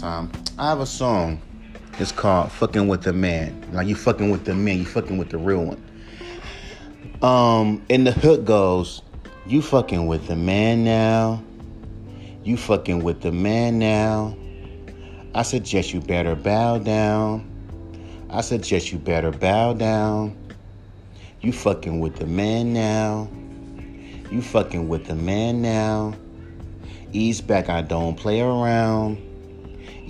time. I have a song. It's called "Fucking with the Man." Like you fucking with the man, you fucking with the real one. Um, and the hook goes, "You fucking with the man now. You fucking with the man now. I suggest you better bow down. I suggest you better bow down. You fucking with the man now. You fucking with the man now. Ease back, I don't play around.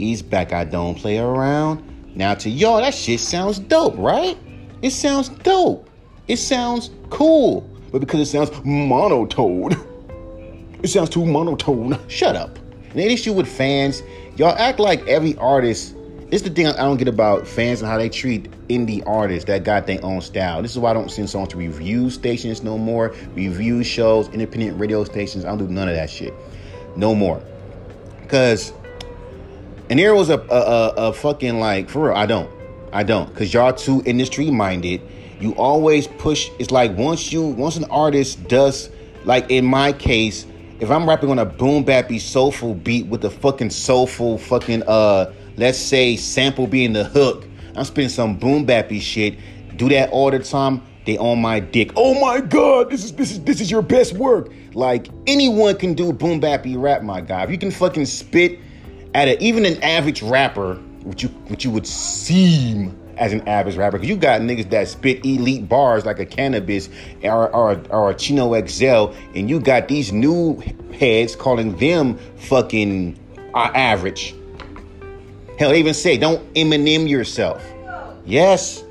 Ease back, I don't play around. Now to y'all, that shit sounds dope, right? It sounds dope. It sounds cool. But because it sounds monotone, it sounds too monotone. Shut up. And the issue with fans, y'all act like every artist. It's the thing I don't get about fans and how they treat indie artists that got their own style. This is why I don't send songs to review stations no more, review shows, independent radio stations. I don't do none of that shit. No more. Because, and there was a, a, a, a fucking like, for real, I don't. I don't. Because y'all too industry minded. You always push, it's like once you, once an artist does, like in my case, if I'm rapping on a boom bappy soulful beat with a fucking soulful fucking uh let's say sample being the hook, I'm spitting some boom bappy shit. Do that all the time. They on my dick. Oh my god, this is this is this is your best work. Like anyone can do boom bappy rap, my guy. If you can fucking spit at a, even an average rapper, which you which you would seem as an average rapper, because you got niggas that spit elite bars like a Canibus or, or, or a Chino XL, and you got these new heads calling them fucking uh, average. Hell, they even say, don't Eminem yourself. Yes.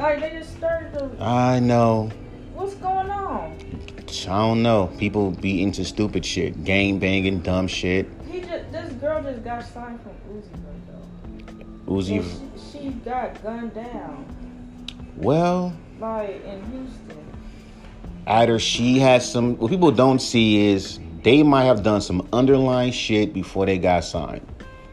Like they just started to. I know. What's going on? I don't know. People be into stupid shit, gang banging, dumb shit. He just this girl just got signed from Uzi though. Uzi. She, she got gunned down. Well. Like in Houston. Either she has some. What people don't see is they might have done some underlying shit before they got signed.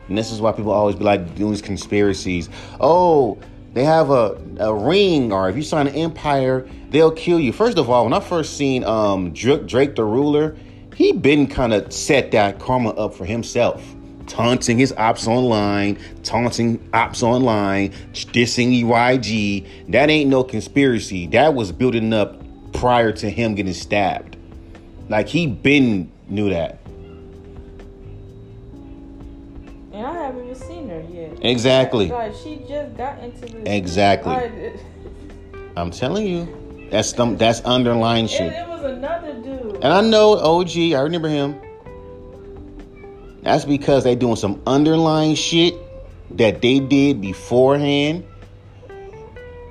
And this is why people always be like doing these conspiracies. Oh, they have a, a ring, or if you sign an empire, they'll kill you. First of all, when I first seen um, Drakeo, Drakeo the Ruler, he been kind of set that karma up for himself. Taunting his ops online, taunting ops online, dissing EYG. That ain't no conspiracy. That was building up prior to him getting stabbed. Like he been knew that. Exactly. Like she just got into this. Exactly. Like, I'm telling you, that's some that's underlying shit. and it was another dude. And I know OG, I remember him. That's because they doing some underlying shit that they did beforehand.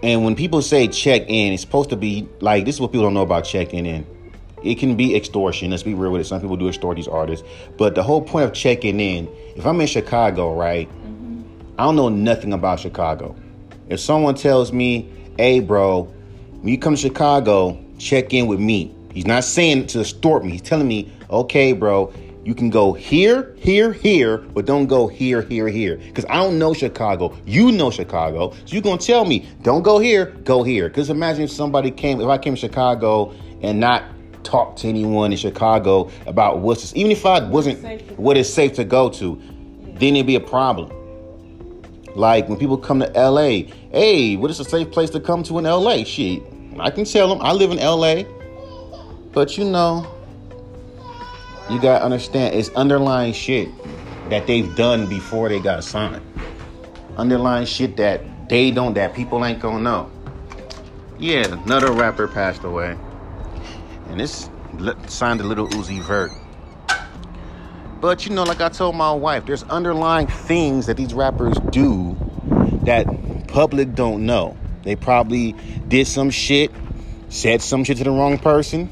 And when people say check in, it's supposed to be like this is what people don't know about checking in. It can be extortion. Let's be real with it. Some people do extort these artists. But the whole point of checking in, if I'm in Chicago, right? I don't know nothing about Chicago. If someone tells me, hey, bro, when you come to Chicago, check in with me. He's not saying to extort me. He's telling me, okay, bro, you can go here, here, here, but don't go here, here, here. Because I don't know Chicago. You know Chicago. So you're going to tell me, don't go here, go here. Because imagine if somebody came, if I came to Chicago and not talk to anyone in Chicago about what's, even if I wasn't, what is safe to go to, then it'd be a problem. Like when people come to LA, hey, what is a safe place to come to in LA? Shit, I can tell them I live in LA, but you know, you gotta understand it's underlying shit that they've done before they got signed. Underlying shit that they don't, that people ain't gonna know. Yeah, another rapper passed away, and this signed a little Uzi Vert. But you know, like I told my wife, there's underlying things that these rappers do that public don't know. They probably did some shit, said some shit to the wrong person,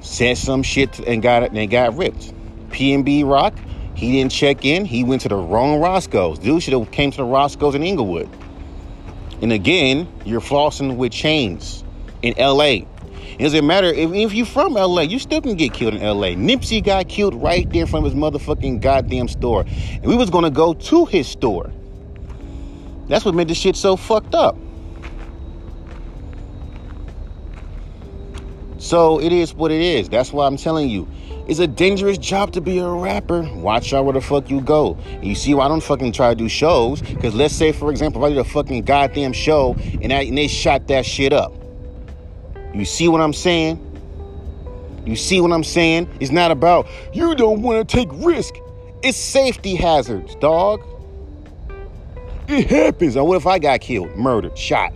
said some shit and got it and got ripped. PNB Rock, he didn't check in. He went to the wrong Roscoe's. Dude should have came to the Roscoe's in Inglewood. And again, you're flossing with chains in LA. It doesn't matter if, if you're from LA, you still can get killed in LA. Nipsey got killed right there from his motherfucking goddamn store. And we was gonna go to his store. That's what made this shit so fucked up. So it is what it is. That's why I'm telling you. It's a dangerous job to be a rapper. Watch out where the fuck you go. And You see why I don't fucking try to do shows? Because let's say, for example, if I did a fucking goddamn show and, I, and they shot that shit up. You see what I'm saying? You see what I'm saying? It's not about you don't want to take risk. It's safety hazards, dog. It happens. Or what if I got killed, murdered, shot?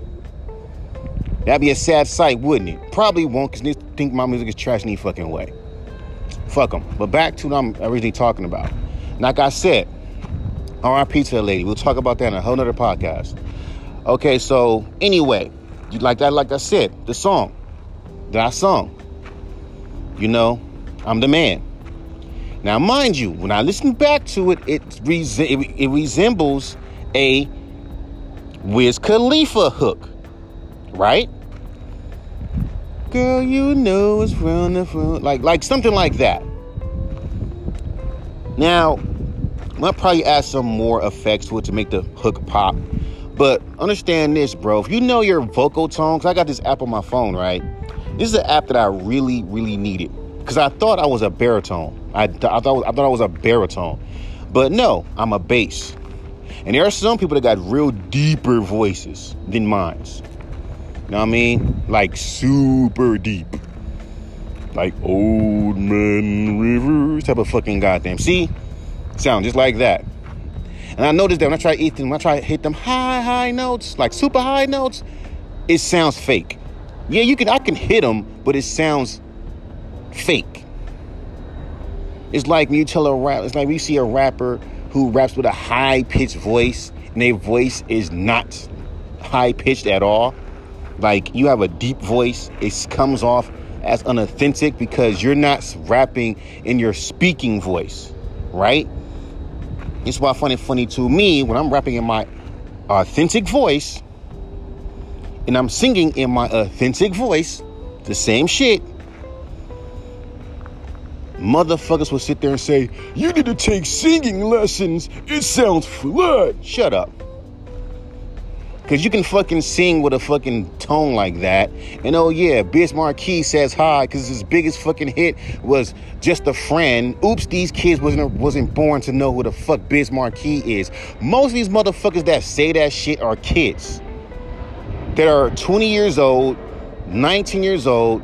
That'd be a sad sight, wouldn't it? Probably won't, because they think my music is trash any fucking way. Fuck them. But back to what I'm originally talking about. Like I said, RIP to the lady. We'll talk about that in a whole nother podcast. Okay, so anyway, you like that, like I said, the song that I sung. You know, I'm the man. Now, mind you, when I listen back to it, it, res- it, it resembles a Wiz Khalifa hook, right? Girl, you know it's from the. Like, like something like that. Now, I'll probably add some more effects to it to make the hook pop. But understand this, bro. If you know your vocal tones, I got this app on my phone, right? This is an app that I really, really needed because I thought I was a baritone. I, I thought I thought I was a baritone, but no, I'm a bass. And there are some people that got real deeper voices than mine's know what I mean? Like super deep. Like old man rivers type of fucking goddamn. See? Sound just like that. And I noticed that when I try to hit them, when I try to hit them high, high notes, like super high notes, it sounds fake. Yeah, you can I can hit them, but it sounds fake. It's like when you tell a rap, it's like when you see a rapper who raps with a high pitched voice, and their voice is not high pitched at all like you have a deep voice it comes off as unauthentic because you're not rapping in your speaking voice right it's why funny funny to me when i'm rapping in my authentic voice and i'm singing in my authentic voice the same shit motherfuckers will sit there and say you need to take singing lessons it sounds flat shut up Cause you can fucking sing with a fucking tone like that. And oh yeah, Biz Markie says hi because his biggest fucking hit was just a friend. Oops, these kids wasn't wasn't born to know who the fuck Biz Markie is. Most of these motherfuckers that say that shit are kids that are 20 years old, 19 years old,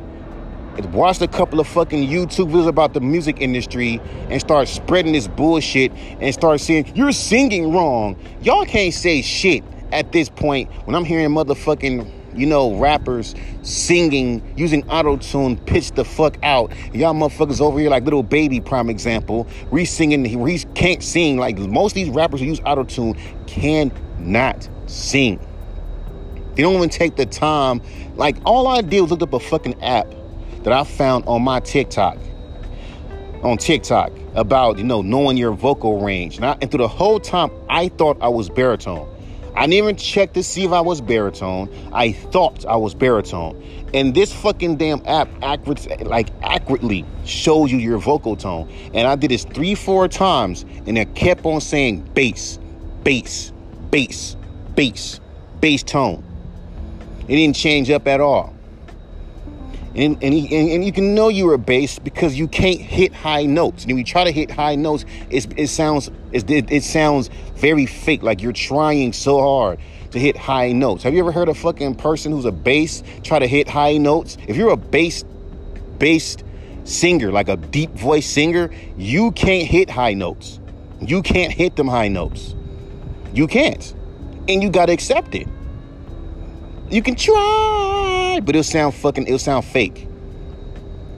watched a couple of fucking YouTube videos about the music industry and start spreading this bullshit and start saying, you're singing wrong. Y'all can't say shit at this point when I'm hearing motherfucking you know, rappers singing using auto tune, pitch the fuck out. Y'all motherfuckers over here like Lil Baby, prime example, re singing, he can't sing. Like most of these rappers who use auto tune cannot sing. They don't even take the time. Like all I did was look up a fucking app that I found on my TikTok, on TikTok about you know knowing your vocal range. And, I, and through the whole time, I thought I was baritone. I didn't even check to see if I was baritone. I thought I was baritone. And this fucking damn app accurate, like accurately shows you your vocal tone. And I did this three, four times, and it kept on saying bass, bass, bass, bass, bass tone. It didn't change up at all. And, and, he, and, and, you can know you're a bass because you can't hit high notes. And when you try to hit high notes, it sounds it, it sounds very fake, like you're trying so hard to hit high notes. Have you ever heard a fucking person who's a bass try to hit high notes? If you're a bass based singer, like a deep voice singer, you can't hit high notes. You can't hit them high notes. You can't. And you gotta accept it. You can try, but it'll sound fucking, it'll sound fake.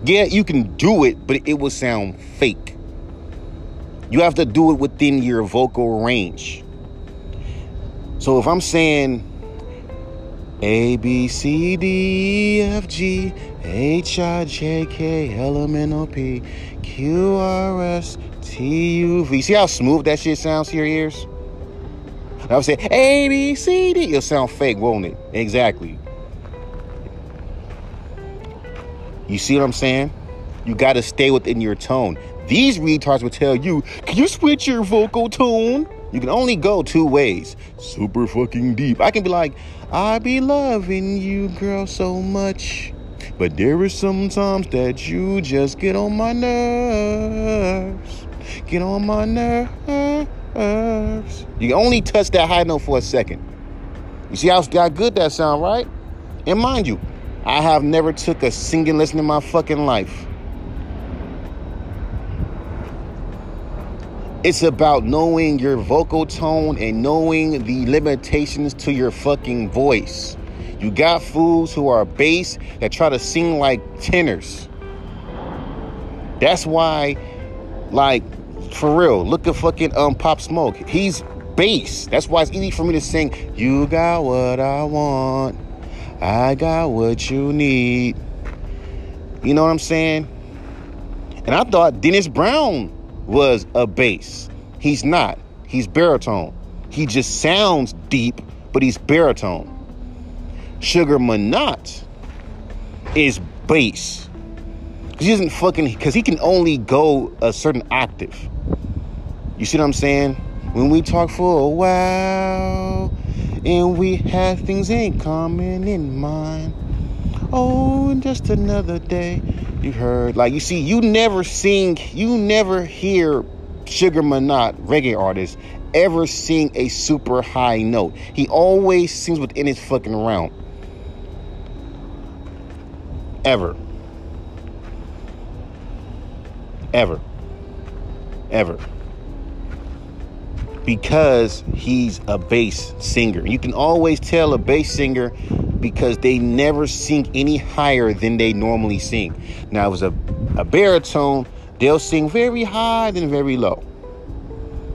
Yeah, you can do it, but it will sound fake. You have to do it within your vocal range. So if I'm saying A, B, C, D, E, F, G, H, I, J, K, L, M, N, O, P, Q, R, S, T, U, V. See how smooth that shit sounds to your ears? I would say A, B, C, D. It'll sound fake, won't it? Exactly. You see what I'm saying? You got to stay within your tone. These retards will tell you, can you switch your vocal tone? You can only go two ways. Super fucking deep. I can be like, I be loving you, girl, so much. But there is sometimes that you just get on my nerves. Get on my nerves. You only touch that high note for a second. You see how, how good that sound, right? And mind you, I have never took a singing lesson in my fucking life. It's about knowing your vocal tone and knowing the limitations to your fucking voice. You got fools who are bass that try to sing like tenors. That's why, like, for real, look at fucking um Pop Smoke. He's bass. That's why it's easy for me to sing, You got what I want. I got what you need. You know what I'm saying? And I thought Dennis Brown was a bass. He's not. He's baritone. He just sounds deep, but he's baritone. Sugar Minott is bass. Cause he doesn't fucking because he can only go a certain octave. You see what I'm saying? When we talk for a while and we have things in common in mind. Oh, and just another day. You heard like you see, you never sing, you never hear Sugar Minott, reggae artist, ever sing a super high note. He always sings within his fucking realm. Ever. Ever. Ever. Because he's a bass singer. You can always tell a bass singer because they never sing any higher than they normally sing. Now, it was a, a baritone, they'll sing very high then very low.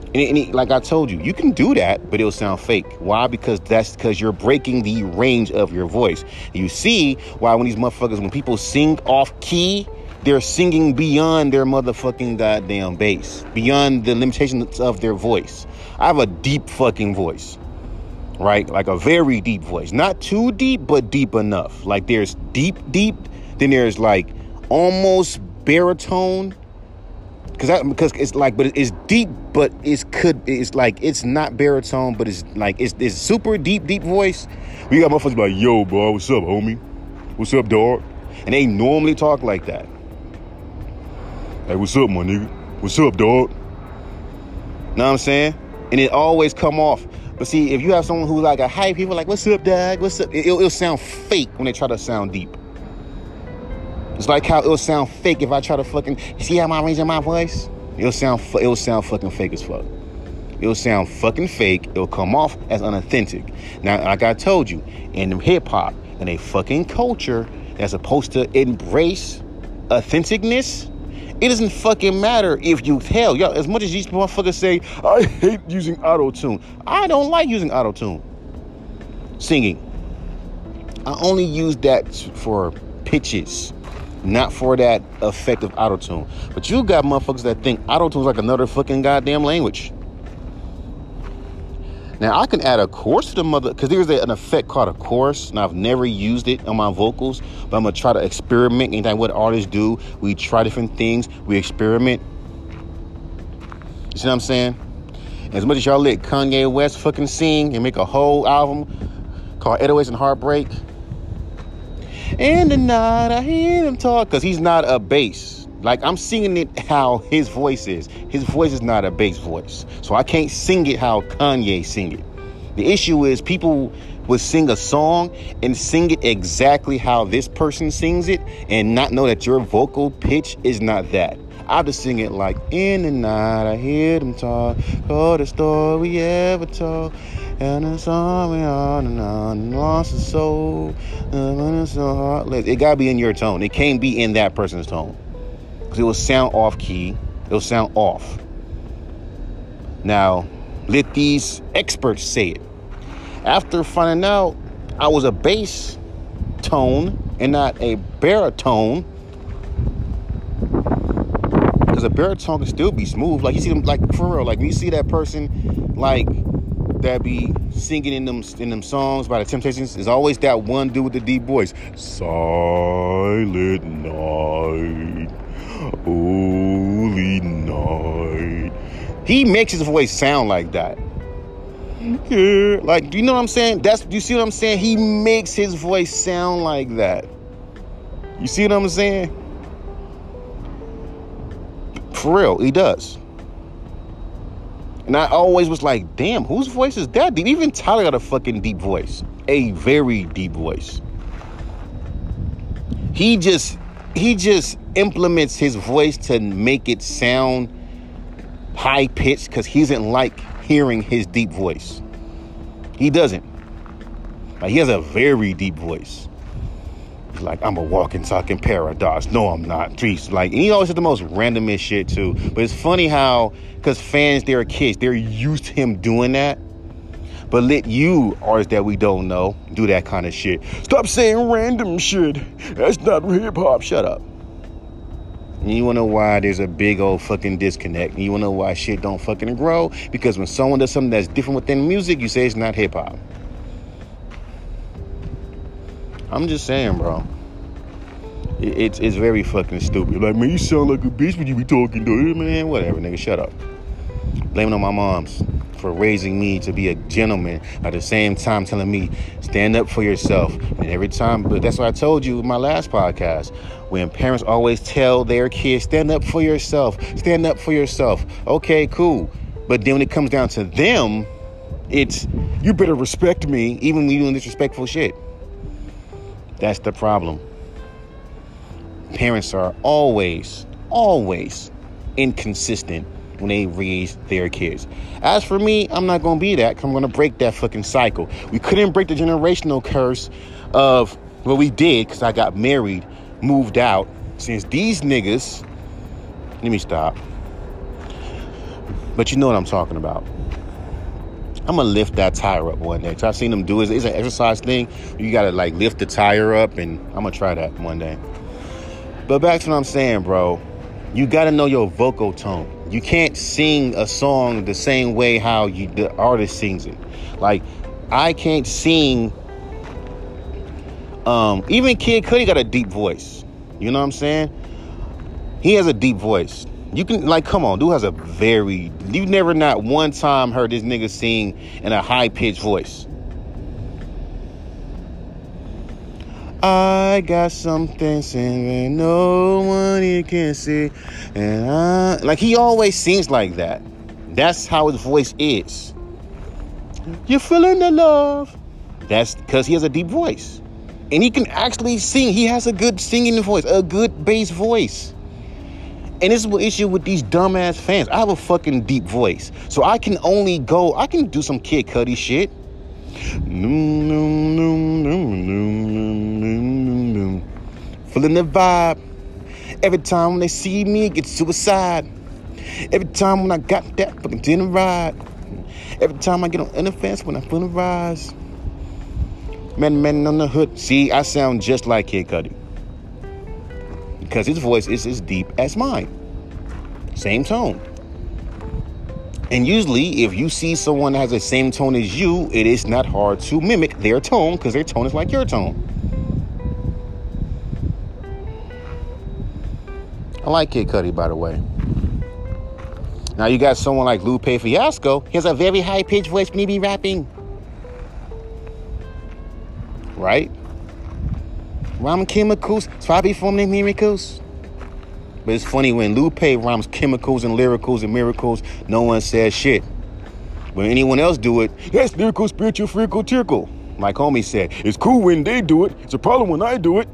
And, it, and it, like I told you, you can do that, but it'll sound fake. Why? Because that's because you're breaking the range of your voice. You see why when these motherfuckers, when people sing off key, they're singing beyond their motherfucking goddamn bass, beyond the limitations of their voice. I have a deep fucking voice, right? Like a very deep voice. Not too deep, but deep enough. Like there's deep, deep, then there's like almost baritone. Cause that, because it's like, but it's deep, but it's could it's like it's not baritone, but it's like it's it's super deep, deep voice. We got motherfuckers like, yo, bro, what's up, homie? What's up, dog? And they normally talk like that. Hey, what's up, my nigga? What's up, dog? Know what I'm saying? And it always come off. But see, if you have someone who's like a high people like, what's up, dog? What's up? It, will sound fake when they try to sound deep. It's like how it'll sound fake if I try to fucking see how I'm of my voice. It'll sound it'll sound fucking fake as fuck. It'll sound fucking fake. It'll come off as unauthentic. Now, like I told you, in hip hop, in a fucking culture that's supposed to embrace authenticness, it doesn't fucking matter if you hell, yo, as much as these motherfuckers say, I hate using auto tune. I don't like using auto tune. Singing. I only use that for pitches, not for that effective auto tune. But you got motherfuckers that think auto tune's like another fucking goddamn language. Now I can add a chorus to the mother because there's an effect called a chorus, and I've never used it on my vocals, but I'm gonna try to experiment. Anytime what artists do, we try different things, we experiment. You see what I'm saying? As much as y'all let Kanye West fucking sing and make a whole album called 808s and Heartbreak. And the night I hear him talk, because he's not a bass. Like I'm singing it how his voice is. His voice is not a bass voice. So I can't sing it how Kanye sing it. The issue is people would sing a song and sing it exactly how this person sings it and not know that your vocal pitch is not that. I just sing it like in the night I hear them talk, oh the story we ever told. And it's on me on and on and lost a soul. And it's so heartless. It gotta be in your tone. It can't be in that person's tone because it will sound off key. It'll sound off. Now, let these experts say it. After finding out I was a bass tone and not a baritone, because a baritone can still be smooth. Like you see them, like for real, like when you see that person, like that be singing in them in them songs by the Temptations, is always that one dude with the deep voice. Silent night. Holy night. He makes his voice sound like that. Yeah. Like, do you know what I'm saying? That's do you see what I'm saying? He makes his voice sound like that. You see what I'm saying? For real, he does. And I always was like, damn, whose voice is that deep? Even Tyler got a fucking deep voice. A very deep voice. He just he just implements his voice to make it sound high pitched because he doesn't like hearing his deep voice. He doesn't. Like he has a very deep voice. He's like, I'm a walking, talking paradox. No, I'm not. Jeez, like, and he always says the most randomest shit too. But it's funny how, because fans, they're kids, they're used to him doing that. But let you, artists that we don't know, do that kind of shit. Stop saying random shit. That's not hip hop. Shut up. And you wanna know why there's a big old fucking disconnect. And you wanna know why shit don't fucking grow? Because when someone does something that's different within music, you say it's not hip hop. I'm just saying, bro. It's it's very fucking stupid. Like, man, you sound like a bitch when you be talking to him, man. Whatever, nigga, shut up. Blaming on my moms for raising me to be a gentleman at the same time telling me stand up for yourself. And every time but that's what i told you in my last podcast when parents always tell their kids stand up for yourself stand up for yourself. Okay cool. But then when it comes down to them it's you better respect me even when you're doing disrespectful shit. That's the problem. Parents are always always inconsistent when they raise their kids. As for me, I'm not gonna be that. I'm gonna break that fucking cycle. We couldn't break the generational curse of well, we did because I got married, moved out. Since these niggas, let me stop. But you know what I'm talking about. I'm gonna lift that tire up one day. I've seen them do it. It's an exercise thing. You gotta like lift the tire up, and I'm gonna try that one day. But back to what I'm saying, bro. You gotta know your vocal tone. You can't sing a song the same way how you the artist sings it. Like I can't sing. Um, even Kid Cudi got a deep voice. You know what I'm saying? He has a deep voice. You can like, come on, dude has a very. You never not one time heard this nigga sing in a high pitched voice. I got something saying no one can see, and I like he always sings like that. That's how his voice is. You're feeling the love. That's because he has a deep voice, and he can actually sing. He has a good singing voice, a good bass voice. And this is the issue with these dumbass fans. I have a fucking deep voice, so I can only go. I can do some Kid Cudi shit. Feeling the vibe. Every time when they see me, it gets suicide. Every time when I got that fucking dinner ride. Every time I get on the fence when I feel the rise. Man, man on the hood. See, I sound just like Kid Cudi. Because his voice is as deep as mine. Same tone. And usually, if you see someone that has the same tone as you, it is not hard to mimic their tone because their tone is like your tone. I like Kid Cudi, by the way. Now you got someone like Lupe Fiasco. He has a very high pitched voice when he be rapping. Right? Rhyme chemicals, so I be forming miracles. But it's funny when Lupe rhymes chemicals and lyricals and miracles, no one says shit. When anyone else do it, yes, lyrical, spiritual, freakle, tickle. Like homie said, it's cool when they do it. It's a problem when I do it.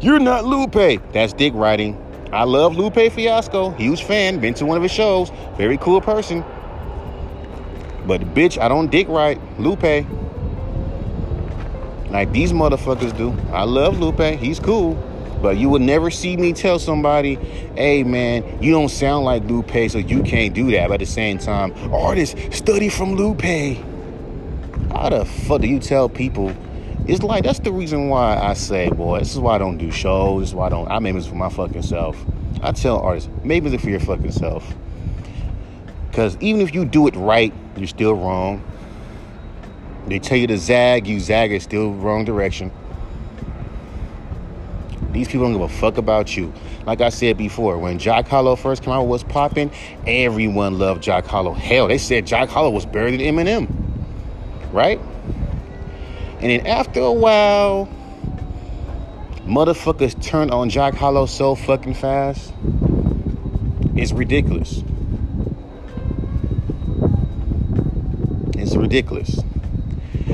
You're not Lupe. That's dick writing. I love Lupe Fiasco. Huge fan. Been to one of his shows. Very cool person. But bitch, I don't dick write Lupe. Like these motherfuckers do. I love Lupe. He's cool. But you would never see me tell somebody, hey man, you don't sound like Lupe, so you can't do that. But at the same time, artists study from Lupe. How the fuck do you tell people? It's like that's the reason why I say, boy, this is why I don't do shows. This is why I don't I make music for my fucking self. I tell artists, make music for your fucking self. Cause even if you do it right, you're still wrong. They tell you to zag, you zag it's still wrong direction. These people don't give a fuck about you. Like I said before, when Jack Harlow first came out was popping, everyone loved Jack Harlow. Hell, they said Jack Harlow was better than Eminem. Right? And then after a while, motherfuckers turn on Jack Harlow so fucking fast. It's ridiculous. It's ridiculous.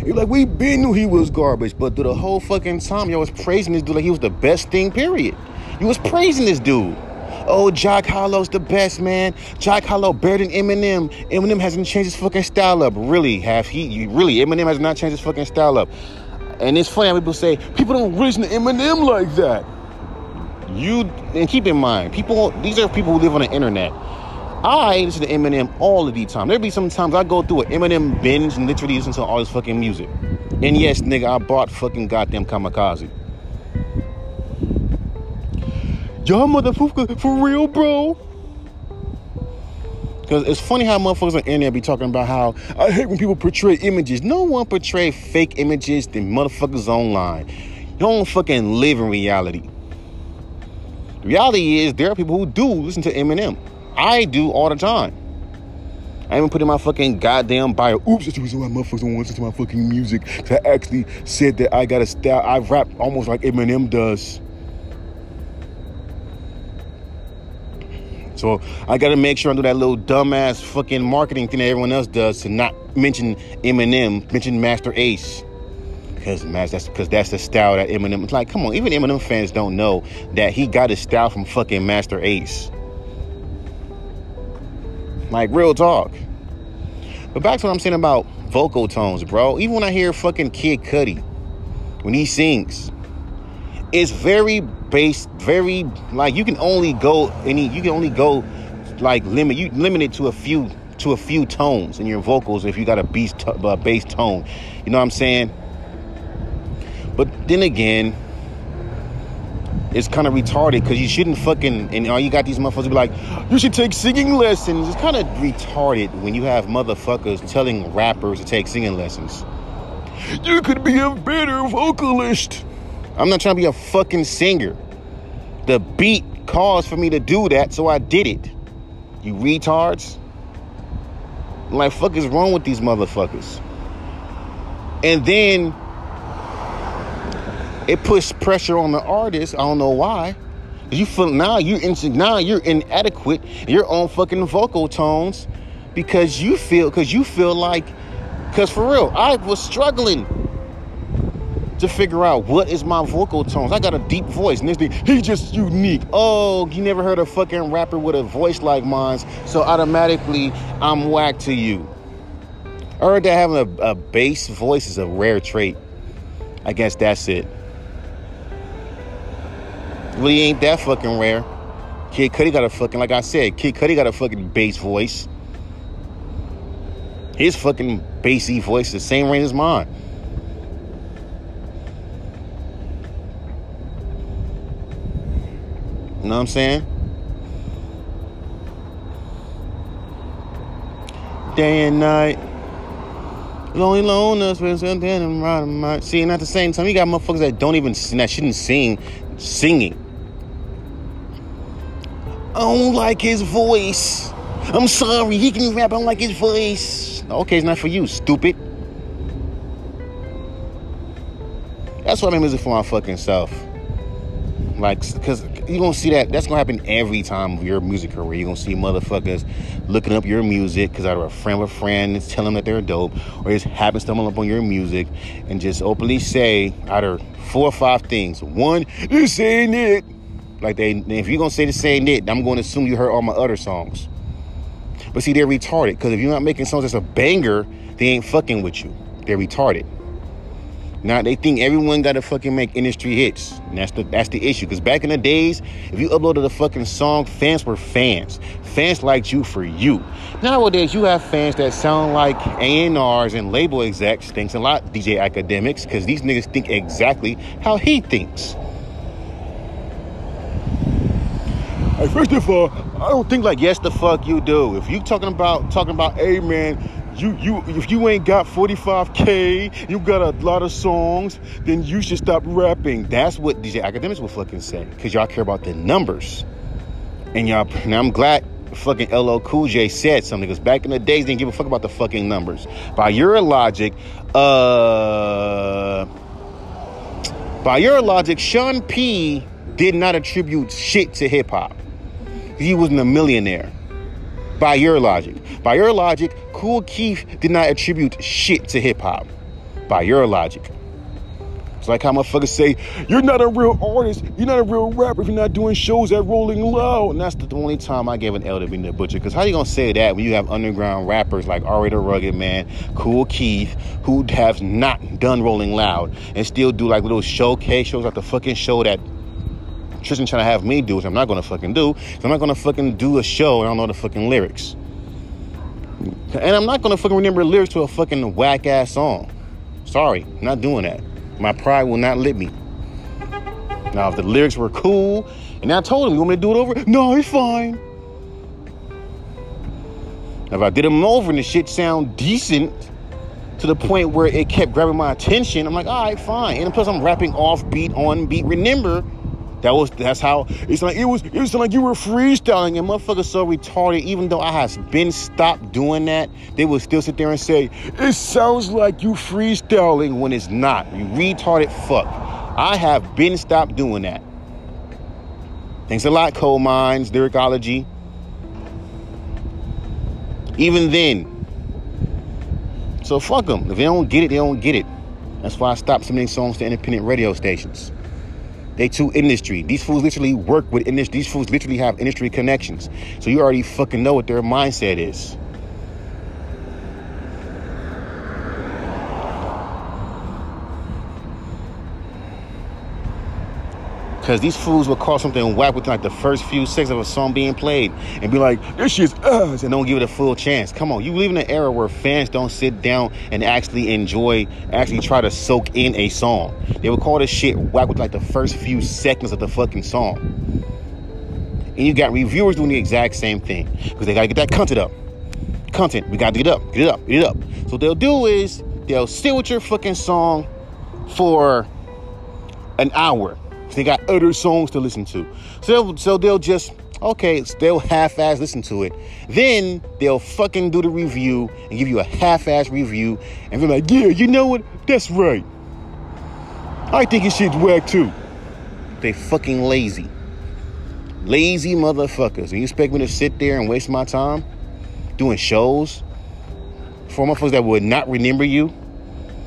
You're like, we been knew he was garbage, but through the whole fucking time, y'all was praising this dude like he was the best thing, period. You was praising this dude. Oh, Jack Harlow's the best, man. Jack Harlow better than Eminem. Eminem hasn't changed his fucking style up. Really, have he? Really, Eminem has not changed his fucking style up. And it's funny how people say, people don't listen to Eminem like that. You, and keep in mind, people, these are people who live on the internet. I listen to Eminem all of the time. There'll be some times I go through an Eminem binge and literally listen to all his fucking music. And yes, nigga, I bought fucking goddamn Kamikaze. Y'all motherfucker, for real, bro? Because it's funny how motherfuckers on the internet be talking about how I hate when people portray images. No one portray fake images than motherfuckers online. You don't fucking live in reality. The reality is there are people who do listen to Eminem. I do all the time. I even put in my fucking goddamn bio. Oops, that's the reason why motherfuckers don't want to listen to my fucking music. Cause I actually said that I got a style. I rap almost like Eminem does. So I gotta make sure I do that little dumbass fucking marketing thing that everyone else does to not mention Eminem, mention Masta Ace. Cause that's because that's the style that Eminem. It's like, come on, even Eminem fans don't know that he got his style from fucking Masta Ace. Like real talk. But back to what I'm saying about vocal tones, bro. Even when I hear fucking Kid Cudi, when he sings, it's very bass, very like you can only go any you can only go like limit you limit it to a few to a few tones in your vocals if you got a bass uh, bass tone. You know what I'm saying? But then again, it's kind of retarded because you shouldn't fucking and all you got these motherfuckers be like, you should take singing lessons. It's kind of retarded when you have motherfuckers telling rappers to take singing lessons. You could be a better vocalist. I'm not trying to be a fucking singer. The beat caused for me to do that, so I did it. You retards. Like, fuck is wrong with these motherfuckers? And then it puts pressure on the artist. I don't know why. You feel now you're in, now you're inadequate your own fucking vocal tones because you feel because you feel like because for real I was struggling to figure out what is my vocal tones. I got a deep voice. Next thing, he just unique. Oh, you never heard a fucking rapper with a voice like mine, so automatically I'm whack to you. I heard that having a, a bass voice is a rare trait. I guess that's it. Really ain't that fucking rare. Kid Cudi got a fucking, like I said, Kid Cudi got a fucking bass voice. His fucking bassy voice the same range as mine. You know what I'm saying? Day and night. Lonely loners with something and right see and at the same time you got motherfuckers that don't even that shouldn't sing singing. I don't like his voice. I'm sorry, he can rap, I don't like his voice. Okay, it's not for you, stupid. That's why I make music for my fucking self. Like, because you're gonna see that that's gonna happen every time of your music career. You're gonna see motherfuckers looking up your music because either a friend of a friend is telling them that they're dope, or just happen to stumble up on your music and just openly say either four or five things. One, this ain't it. Like they, if you're gonna say this ain't it, I'm gonna assume you heard all my other songs. But see, they're retarded because if you're not making songs that's a banger, they ain't fucking with you. They're retarded. Now they think everyone got to fucking make industry hits. And that's the that's the issue. Because back in the days, if you uploaded a fucking song, fans were fans. Fans liked you for you. Nowadays, you have fans that sound like A&Rs label execs. Thanks a lot, DJ Akademiks, because these niggas think exactly how he thinks. First of all, I don't think like yes the fuck you do. If you talking about talking about, hey man, you you if you ain't got 45k, you got a lot of songs, then you should stop rapping. That's what DJ Akademiks will fucking say. Cause y'all care about the numbers. And y'all now I'm glad fucking LL Cool J said something because back in the days they didn't give a fuck about the fucking numbers. By your logic, uh By your logic, Sean P did not attribute shit to hip hop. He wasn't a millionaire. By your logic. By your logic, Kool Keith did not attribute shit to hip hop. By your logic. It's like how motherfuckers say, you're not a real artist, you're not a real rapper if you're not doing shows at Rolling Loud. And that's the only time I gave an L to Benny the Butcher. Because how you gonna say that when you have underground rappers like R.A. the Rugged Man, Kool Keith, who have not done Rolling Loud and still do like little showcase shows like the fucking show that Tristan trying to have me do, which I'm not gonna fucking do. I'm not gonna fucking do a show and I don't know the fucking lyrics. And I'm not gonna fucking remember lyrics to a fucking whack ass song. Sorry, not doing that. My pride will not let me. Now, if the lyrics were cool, and I told him, you want me to do it over? No, it's fine. If I did them over and the shit sound decent to the point where it kept grabbing my attention, I'm like, all right, fine. And plus, I'm rapping off beat, on beat. Remember, that was that's how it's like it was it was like you were freestyling and motherfuckers so retarded even though I have been stopped doing that they would still sit there and say it sounds like you freestyling when it's not. You retarded fuck. I have been stopped doing that. Thanks a lot coal mines lyricology. Even then so fuck them if they don't get it they don't get it. That's why I stopped submitting songs to independent radio stations they too industry. These fools literally work with industry. These fools literally have industry connections. So you already fucking know what their mindset is. Because these fools will call something whack within like the first few seconds of a song being played and be like, this shit's us, and don't give it a full chance. Come on, you live in an era where fans don't sit down and actually enjoy, actually try to soak in a song. They would call this shit whack with like the first few seconds of the fucking song. And you got reviewers doing the exact same thing because they gotta get that content up. Content, we gotta get it up, get it up, get it up. So what they'll do is they'll sit with your fucking song for an hour they got other songs to listen to. So they'll, so they'll just, okay, they'll half ass listen to it. Then they'll fucking do the review and give you a half ass review and be like, yeah, you know what? That's right. I think it shit's whack too. They fucking lazy. Lazy motherfuckers. And you expect me to sit there and waste my time doing shows for motherfuckers that would not remember you?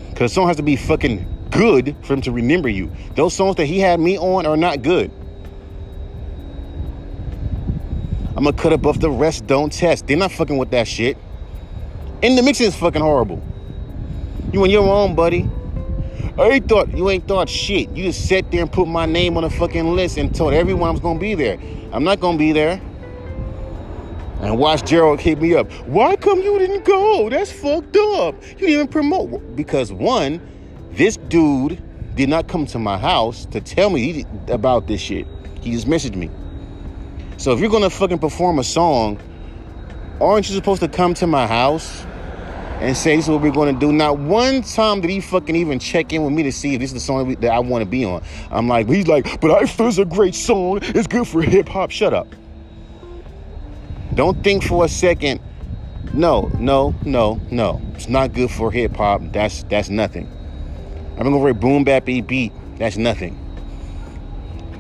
Because someone has to be fucking good for him to remember you. Those songs that he had me on are not good. I'm gonna cut above the rest, don't test. They're not fucking with that shit. And the mixing is fucking horrible. You on your own, buddy. I ain't thought you ain't thought shit. You just sat there and put my name on a fucking list and told everyone I was gonna be there. I'm not gonna be there. And watch Gerald hit me up. Why come you didn't go? That's fucked up. You didn't even promote because one, this dude did not come to my house to tell me about this shit. He just messaged me. So if you're gonna fucking perform a song, aren't you supposed to come to my house and say this is what we're gonna do? Not one time did he fucking even check in with me to see if this is the song that I want to be on. I'm like, he's like, but I feel it's a great song. It's good for hip hop. Shut up. Don't think for a second. No, no, no, no. It's not good for hip hop. That's that's nothing. I'm gonna go boom bap beat. That's nothing.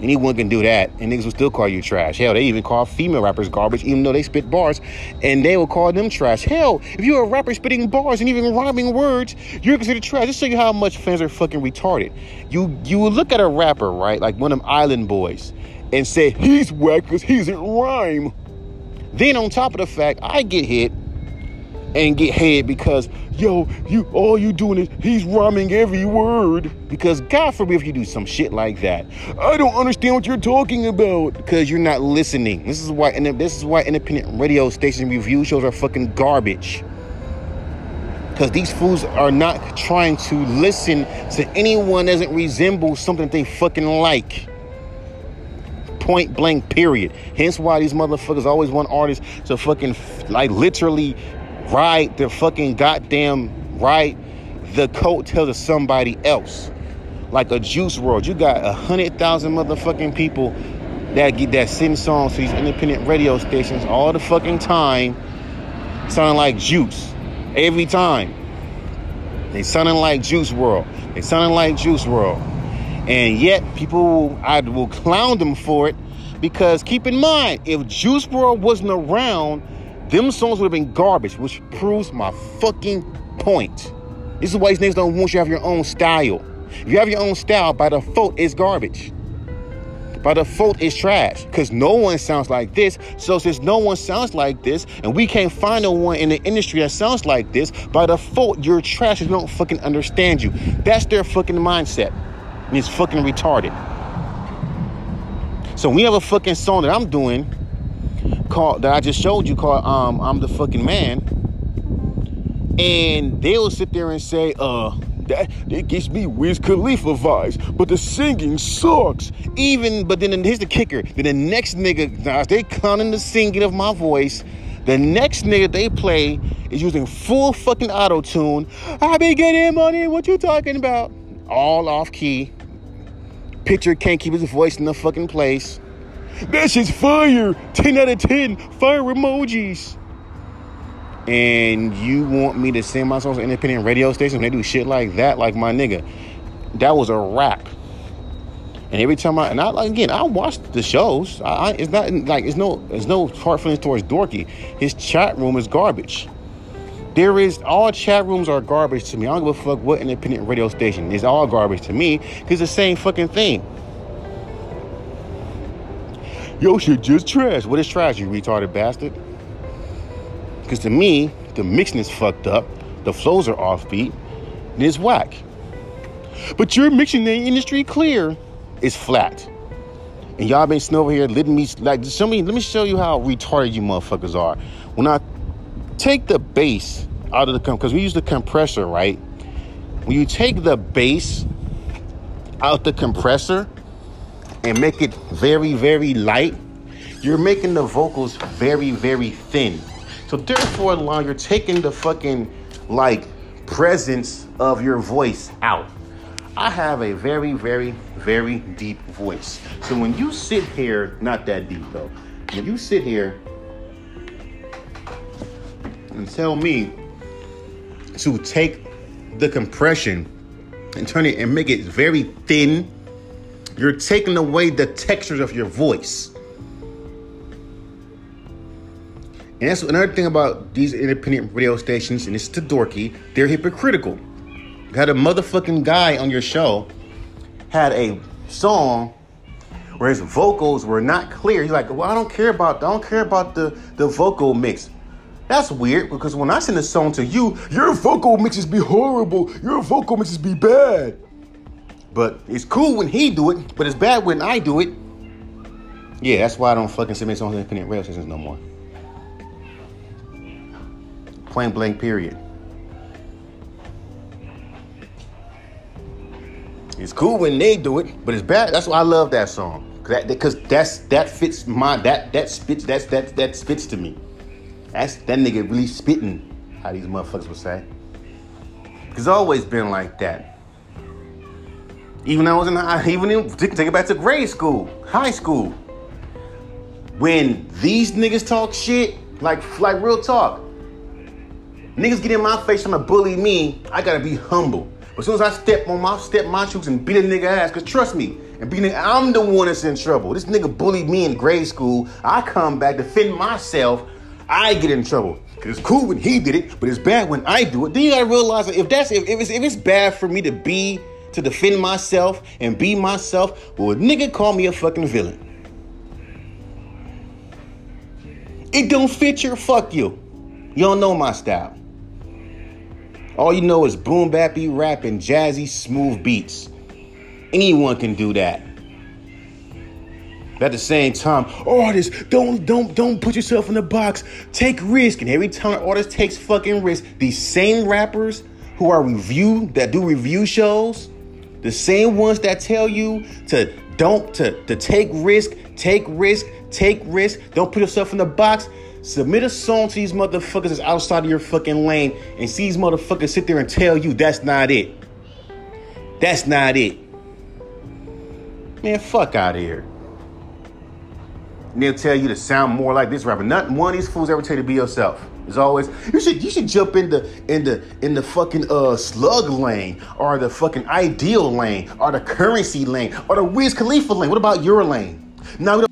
Anyone can do that, and niggas will still call you trash. Hell, they even call female rappers garbage, even though they spit bars, and they will call them trash. Hell, if you're a rapper spitting bars and even rhyming words, you're considered trash. Just show you how much fans are fucking retarded. You you look at a rapper, right, like one of them island boys, and say he's whack because he doesn't rhyme. Then on top of the fact, I get hit and get head because yo, you all you doing is he's rhyming every word. Because God forbid if you do some shit like that. I don't understand what you're talking about because you're not listening. This is why and this is why independent radio station review shows are fucking garbage. Because these fools are not trying to listen to anyone that doesn't resemble something that they fucking like point blank period hence why these motherfuckers always want artists to fucking like literally ride the fucking goddamn ride the coattails of somebody else. Like a Juice WRLD. You got a hundred thousand motherfucking people that get that sing songs to these independent radio stations all the fucking time, sounding like Juice. Every time. They sounding like Juice WRLD. They sounding like Juice WRLD. And yet, people, I will clown them for it because keep in mind, if Juice WRLD wasn't around, them songs would have been garbage, which proves my fucking point. This is why these niggas don't want you to have your own style. If you have your own style, by default, it's garbage. By default, it's trash. Because no one sounds like this. So since no one sounds like this, and we can't find no one in the industry that sounds like this, by default, you're trash and don't fucking understand you. That's their fucking mindset. And it's fucking retarded. So we have a fucking song that I'm doing called that I just showed you called um I'm the fucking man. And they'll sit there and say, uh, that it gives me Wiz Khalifa vibes, but the singing sucks. Even, but then here's the kicker. Then the next nigga, now they clowning the singing of my voice. The next nigga they play is using full fucking auto tune. I be getting money. What you talking about? All off key. Pitcher can't keep his voice in the fucking place. That shit's fire. 10 out of 10. Fire emojis and you want me to send my songs to independent radio stations they do shit like that, like my nigga, that was a rap. And every time I and I like again, I watch the shows. I, I, it's not like it's no it's no hard feelings towards Dorky. His chat room is garbage. There is all chat rooms are garbage to me. I don't give a fuck what independent radio station. It's all garbage to me because the same fucking thing. Yo shit just trash. What is trash, you retarded bastard? Because to me, the mixing is fucked up, the flows are offbeat, and it's whack. But you're mixing the industry clear is flat. And y'all been sitting over here letting me like show me let me show you how retarded you motherfuckers are. When I take the bass out of the because we use the compressor, right? When you take the bass out the compressor and make it very, very light, you're making the vocals very, very thin. So therefore, law, you're taking the fucking like presence of your voice out. I have a very, very, very deep voice. So when you sit here, not that deep though, when you sit here and tell me to take the compression and turn it and make it very thin, you're taking away the textures of your voice. And that's another thing about these independent radio stations, and it's to dorky, they're hypocritical. You had a motherfucking guy on your show had a song where his vocals were not clear. He's like, well, I don't care about I don't care about the, the vocal mix. That's weird because when I send a song to you, your vocal mixes be horrible. Your vocal mixes be bad. But it's cool when he do it, but it's bad when I do it. Yeah, that's why I don't fucking submit songs to independent radio stations no more. Point blank, period. It's cool when they do it, but it's bad. That's why I love that song. Cause That because that's that fits my that that spits that's that that spits to me. That's that nigga really spitting, how these motherfuckers would say. It's always been like that. Even I was in high, even in, take it back to grade school, high school. When these niggas talk shit, like like real talk, Niggas get in my face trying to bully me, I gotta be humble. But as soon as I step on my step my shoes and beat a nigga ass, cause trust me, and being I'm the one that's in trouble. This nigga bullied me in grade school. I come back, defend myself, I get in trouble. Cause it's cool when he did it, but it's bad when I do it. Then you gotta realize that if that's if, if it's if it's bad for me to be to defend myself and be myself, well, a nigga call me a fucking villain. It don't fit your fuck you. You don't know my style. All you know is boom bappy rap and jazzy smooth beats. Anyone can do that. But at the same time, artists, don't don't don't put yourself in the box. Take risk. And every time an artist takes fucking risk, these same rappers who are review that do review shows, the same ones that tell you to don't to, to take risk, take risk, take risk, don't put yourself in the box. Submit a song to these motherfuckers that's outside of your fucking lane and see these motherfuckers sit there and tell you that's not it. That's not it. Man, fuck out of here. And they'll tell you to sound more like this rapper. Not one of these fools ever tell you to be yourself. It's always you should you should jump in the in the in the fucking uh slug lane or the fucking ideal lane or the Curren$y lane or the Wiz Khalifa lane. What about your lane? Now